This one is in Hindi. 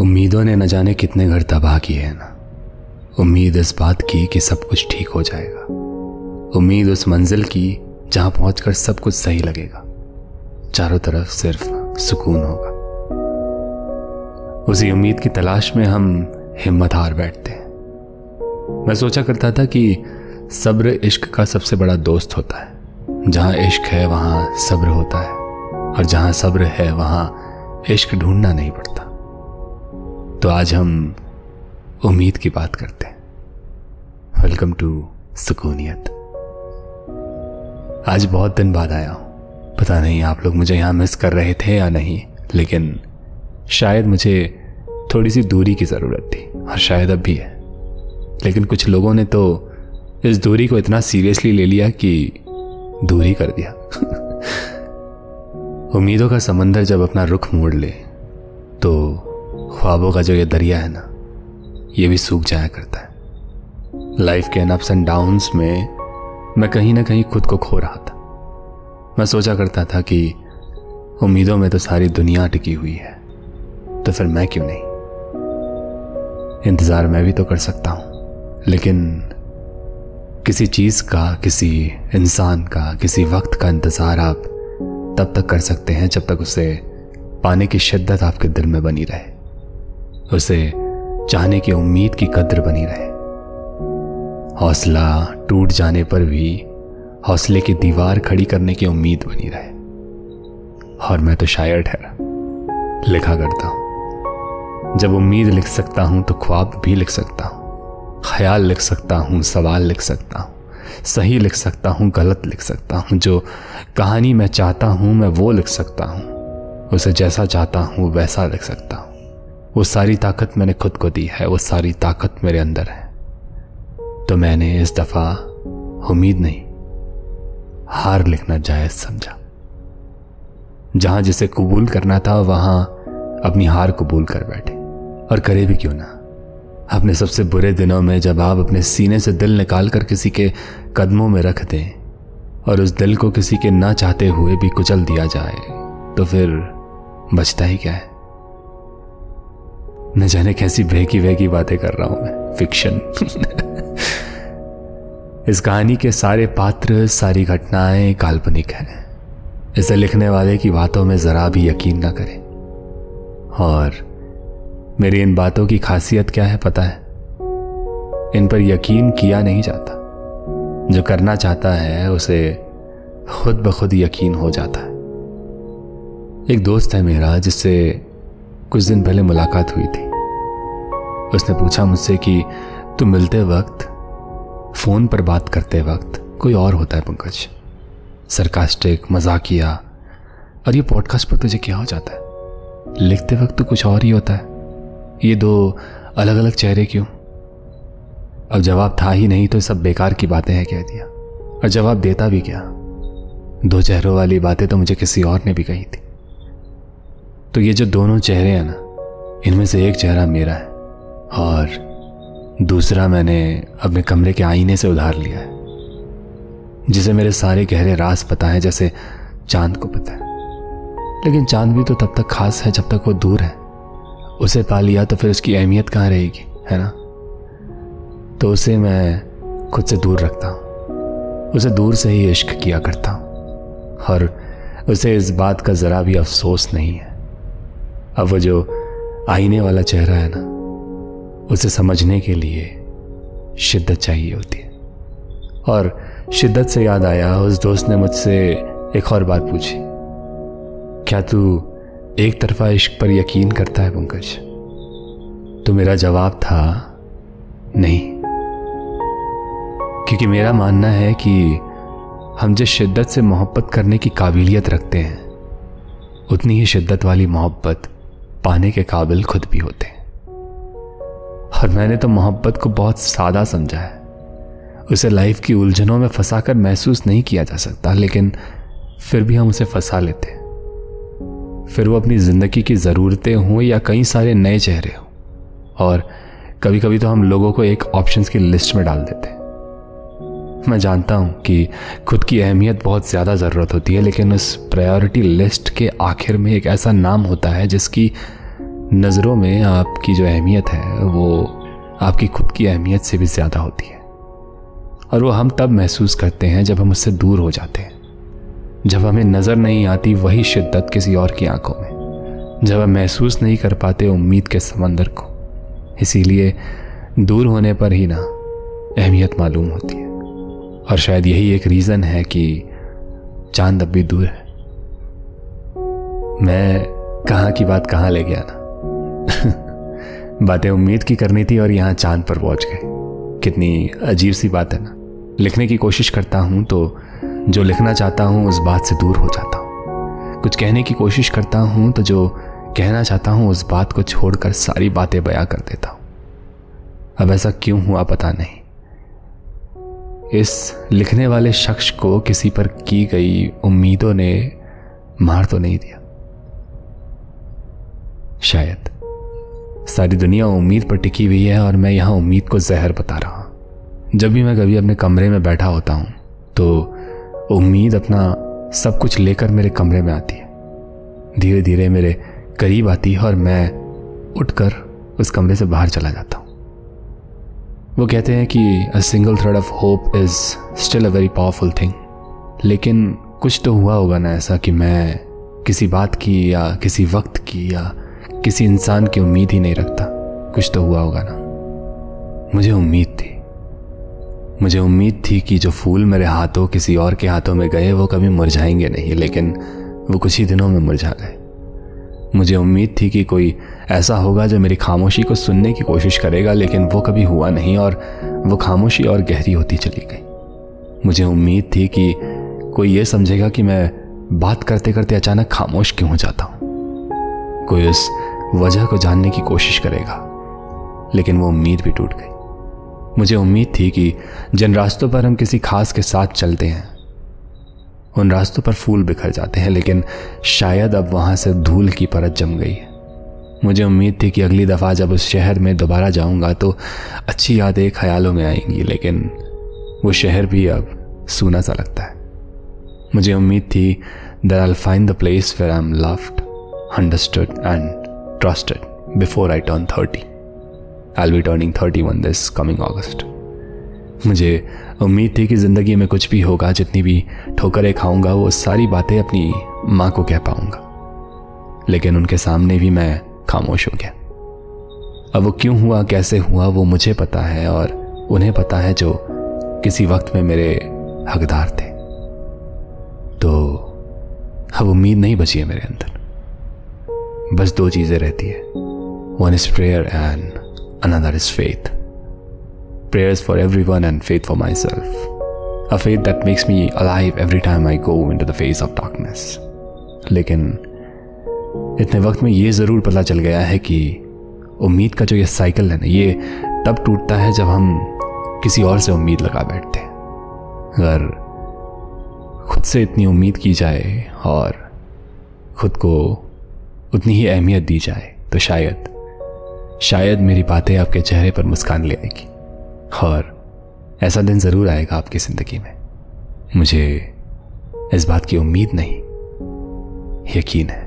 उम्मीदों ने न जाने कितने घर तबाह किए हैं ना। उम्मीद इस बात की कि सब कुछ ठीक हो जाएगा। उम्मीद उस मंजिल की जहाँ पहुंचकर सब कुछ सही लगेगा। चारों तरफ़ सिर्फ़ सुकून होगा। उसी उम्मीद की तलाश में हम हिम्मत हार बैठते हैं। मैं सोचा करता था कि सब्र इश्क का सबसे बड़ा दोस्त होता है। जहाँ इश्क है, वहाँ सब्र होता है। और जहाँ सब्र है, वहाँ इश्क ढूंढना नहीं पड़ता। तो आज हम उम्मीद की बात करते हैं। Welcome to Sukooniyat. आज बहुत दिन बाद आया हूँ। पता नहीं आप लोग मुझे यहाँ मिस कर रहे थे या नहीं, लेकिन शायद मुझे थोड़ी सी दूरी की ज़रूरत थी, और शायद अब भी है। लेकिन कुछ लोगों ने तो इस दूरी को इतना सीरियसली ले लिया कि दूरी कर दिया। उम्मीदों का समंदर जब अपना रुख मोड़ ले तो ख्वाबों का जो ये दरिया है ना, ये भी सूख जाया करता है। लाइफ के इन अप्स एंड डाउन्स में मैं कहीं ना कहीं खुद को खो रहा था। मैं सोचा करता था कि उम्मीदों में तो सारी दुनिया टिकी हुई है तो फिर मैं क्यों नहीं? इंतज़ार मैं भी तो कर सकता हूँ, लेकिन किसी चीज़ का, किसी इंसान का, किसी वक्त का इंतज़ार आप तब तक कर सकते हैं जब तक उसे पाने की शिद्दत आपके दिल में बनी रहे। उसे चाहने की उम्मीद की कद्र बनी रहे। हौसला टूट जाने पर भी हौसले की दीवार खड़ी करने की उम्मीद बनी रहे। और मैं तो शायर ठहरा, लिखा करता हूँ। जब उम्मीद लिख सकता हूँ तो ख्वाब भी लिख सकता हूँ। ख्याल लिख सकता हूँ, सवाल लिख सकता हूँ, सही लिख सकता हूँ, गलत लिख सकता हूँ, जो कहानी मैं चाहता हूँ मैं वो लिख सकता हूँ। उसे जैसा चाहता हूँ वैसा लिख सकता हूँ। वो सारी ताकत मैंने खुद को दी है, वो सारी ताकत मेरे अंदर है। तो मैंने इस दफ़ा उम्मीद नहीं, हार लिखना जायज़ समझा। जहाँ जिसे कबूल करना था, वहाँ अपनी हार कबूल कर बैठे। और करे भी क्यों ना? अपने सबसे बुरे दिनों में जब आप अपने सीने से दिल निकाल कर किसी के कदमों में रख दें, और उस दिल को किसी के ना चाहते हुए भी कुचल दिया जाए तो फिर बचता ही क्या है? न जाने कैसी बहकी बहकी बातें कर रहा हूँ मैं। फिक्शन इस कहानी के सारे पात्र, सारी घटनाएँ काल्पनिक हैं। इसे लिखने वाले की बातों में जरा भी यकीन ना करें। और मेरी इन बातों की खासियत क्या है पता है? इन पर यकीन किया नहीं जाता। जो करना चाहता है, उसे खुद ब खुद यकीन हो जाता है। एक दोस्त है मेरा, जिससे कुछ दिन पहले मुलाकात हुई थी। उसने पूछा मुझसे कि, तुम मिलते वक्त, फ़ोन पर बात करते वक्त कोई और होता है पंकज? सरकास्टिक मजाकिया। और ये पॉडकास्ट पर तुझे क्या हो जाता है? लिखते वक्त तो कुछ और ही होता है। ये दो अलग अलग चेहरे क्यों? अब जवाब था ही नहीं तो सब बेकार की बातें हैं, कह दिया। और जवाब देता भी क्या? दो चेहरों वाली बातें तो मुझे किसी और ने भी कही थी। तो ये जो दोनों चेहरे हैं ना, इनमें से एक चेहरा मेरा है। और दूसरा मैंने अपने कमरे के आईने से उधार लिया है, जिसे मेरे सारे गहरे रास पता है, जैसे चाँद को पता है। लेकिन चाँद भी तो तब तक खास है जब तक वो दूर है। उसे पा लिया तो फिर उसकी अहमियत कहाँ रहेगी, है ना? तो उसे मैं खुद से दूर रखता हूँ। उसे दूर से ही इश्क किया करता हूँ। और उसे इस बात का ज़रा भी अफसोस नहीं है। अब वो जो आईने वाला चेहरा है ना उसे समझने के लिए शिद्दत चाहिए होती है। और शिद्दत से याद आया, उस दोस्त ने मुझसे एक और बात पूछी। क्या तू एक तरफा इश्क पर यकीन करता है, पंकज? तो मेरा जवाब था, नहीं। क्योंकि मेरा मानना है कि हम जिस शिद्दत से मोहब्बत करने की काबिलियत रखते हैं, उतनी ही शिद्दत वाली मोहब्बत पाने के काबिल खुद भी होते हैं। और मैंने तो मोहब्बत को बहुत सादा समझा है। उसे लाइफ की उलझनों में फंसा कर महसूस नहीं किया जा सकता, लेकिन फिर भी हम उसे फंसा लेते फिर वो अपनी ज़िंदगी की ज़रूरतें हों या कई सारे नए चेहरे हों, और कभी कभी तो हम लोगों को एक ऑप्शंस की लिस्ट में डाल देते मैं जानता हूँ कि खुद की अहमियत बहुत ज़्यादा ज़रूरत होती है, लेकिन उस प्रायोरिटी लिस्ट के आखिर में एक ऐसा नाम होता है जिसकी नज़रों में आपकी जो अहमियत है, वो आपकी खुद की अहमियत से भी ज़्यादा होती है। और वो हम तब महसूस करते हैं जब हम उससे दूर हो जाते हैं। जब हमें नज़र नहीं आती वही शिद्दत किसी और की आँखों में। जब हम महसूस नहीं कर पाते उम्मीद के समंदर को। इसीलिए दूर होने पर ही ना अहमियत मालूम होती है। और शायद यही एक रीज़न है कि चाँद अब भी दूर है। मैं कहाँ की बात कहाँ ले गया ना? बातें उम्मीद की करनी थी और यहाँ चाँद पर पहुँच गए। कितनी अजीब सी बात है ना। लिखने की कोशिश करता हूँ तो जो लिखना चाहता हूँ, उस बात से दूर हो जाता हूँ। कुछ कहने की कोशिश करता हूँ तो जो कहना चाहता हूँ, उस बात को छोड़कर सारी बातें बयां कर देता हूँ। अब ऐसा क्यों हुआ पता नहीं। इस लिखने वाले शख्स को किसी पर की गई उम्मीदों ने मार तो नहीं दिया। शायद। सारी दुनिया उम्मीद पर टिकी हुई है और मैं यहाँ उम्मीद को जहर बता रहा हूँ। जब भी मैं कभी अपने कमरे में बैठा होता हूँ तो उम्मीद अपना सब कुछ लेकर मेरे कमरे में आती है। धीरे धीरे मेरे करीब आती है और मैं उठकर उस कमरे से बाहर चला जाता हूँ। वो कहते हैं कि a single thread of hope is still a very powerful thing लेकिन कुछ तो हुआ होगा ना ऐसा कि मैं किसी बात की या किसी वक्त की या किसी इंसान की उम्मीद ही नहीं रखता। कुछ तो हुआ होगा ना। मुझे उम्मीद थी। मुझे उम्मीद थी कि जो फूल मेरे हाथों, किसी और के हाथों में गए, वो कभी मुरझाएँगे नहीं, लेकिन वो कुछ ही दिनों में मुरझा गए। मुझे उम्मीद थी कि कोई ऐसा होगा जो मेरी खामोशी को सुनने की कोशिश करेगा, लेकिन वो कभी हुआ नहीं और वो खामोशी और गहरी होती चली गई। मुझे उम्मीद थी कि कोई ये समझेगा कि मैं बात करते करते अचानक खामोश क्यों हो जाता हूँ। कोई उस वजह को जानने की कोशिश करेगा। लेकिन वो उम्मीद भी टूट गई। मुझे उम्मीद थी कि जिन रास्तों पर हम किसी खास के साथ चलते हैं, उन रास्तों पर फूल बिखर जाते हैं, लेकिन शायद अब वहाँ से धूल की परत जम गई है। मुझे उम्मीद थी कि अगली दफ़ा जब उस शहर में दोबारा जाऊँगा तो अच्छी यादें ख्यालों में आएँगी, लेकिन वो शहर भी अब सूना सा लगता है। मुझे उम्मीद थी that I find the place where I am loved understood and before I turn thirty I be turning thirty one this coming August मुझे उम्मीद थी कि ज़िंदगी में कुछ भी होगा, जितनी भी ठोकरें खाऊँगा, वो सारी बातें अपनी माँ को कह पाऊँगा। लेकिन उनके सामने भी मैं खामोश हो गया। अब वो क्यों हुआ, कैसे हुआ, वो मुझे पता है और उन्हें पता है जो किसी वक्त में मेरे हकदार थे। तो अब उम्मीद नहीं बची है मेरे अंदर। बस दो चीज़ें रहती है। One is prayer and another is faith prayers for every one and faith for myself a faith that makes me alive every time I go into the face of darkness लेकिन इतने वक्त में ये ज़रूर पता चल गया है कि उम्मीद का जो ये साइकिल है ना, ये तब टूटता है जब हम किसी और से उम्मीद लगा बैठते हैं। अगर खुद से इतनी उम्मीद की जाए और खुद को उतनी ही अहमियत दी जाए तो शायद शायद मेरी बातें आपके चेहरे पर मुस्कान ले आएगी। और ऐसा दिन ज़रूर आएगा आपकी ज़िंदगी में। मुझे इस बात की उम्मीद नहीं, यकीन है।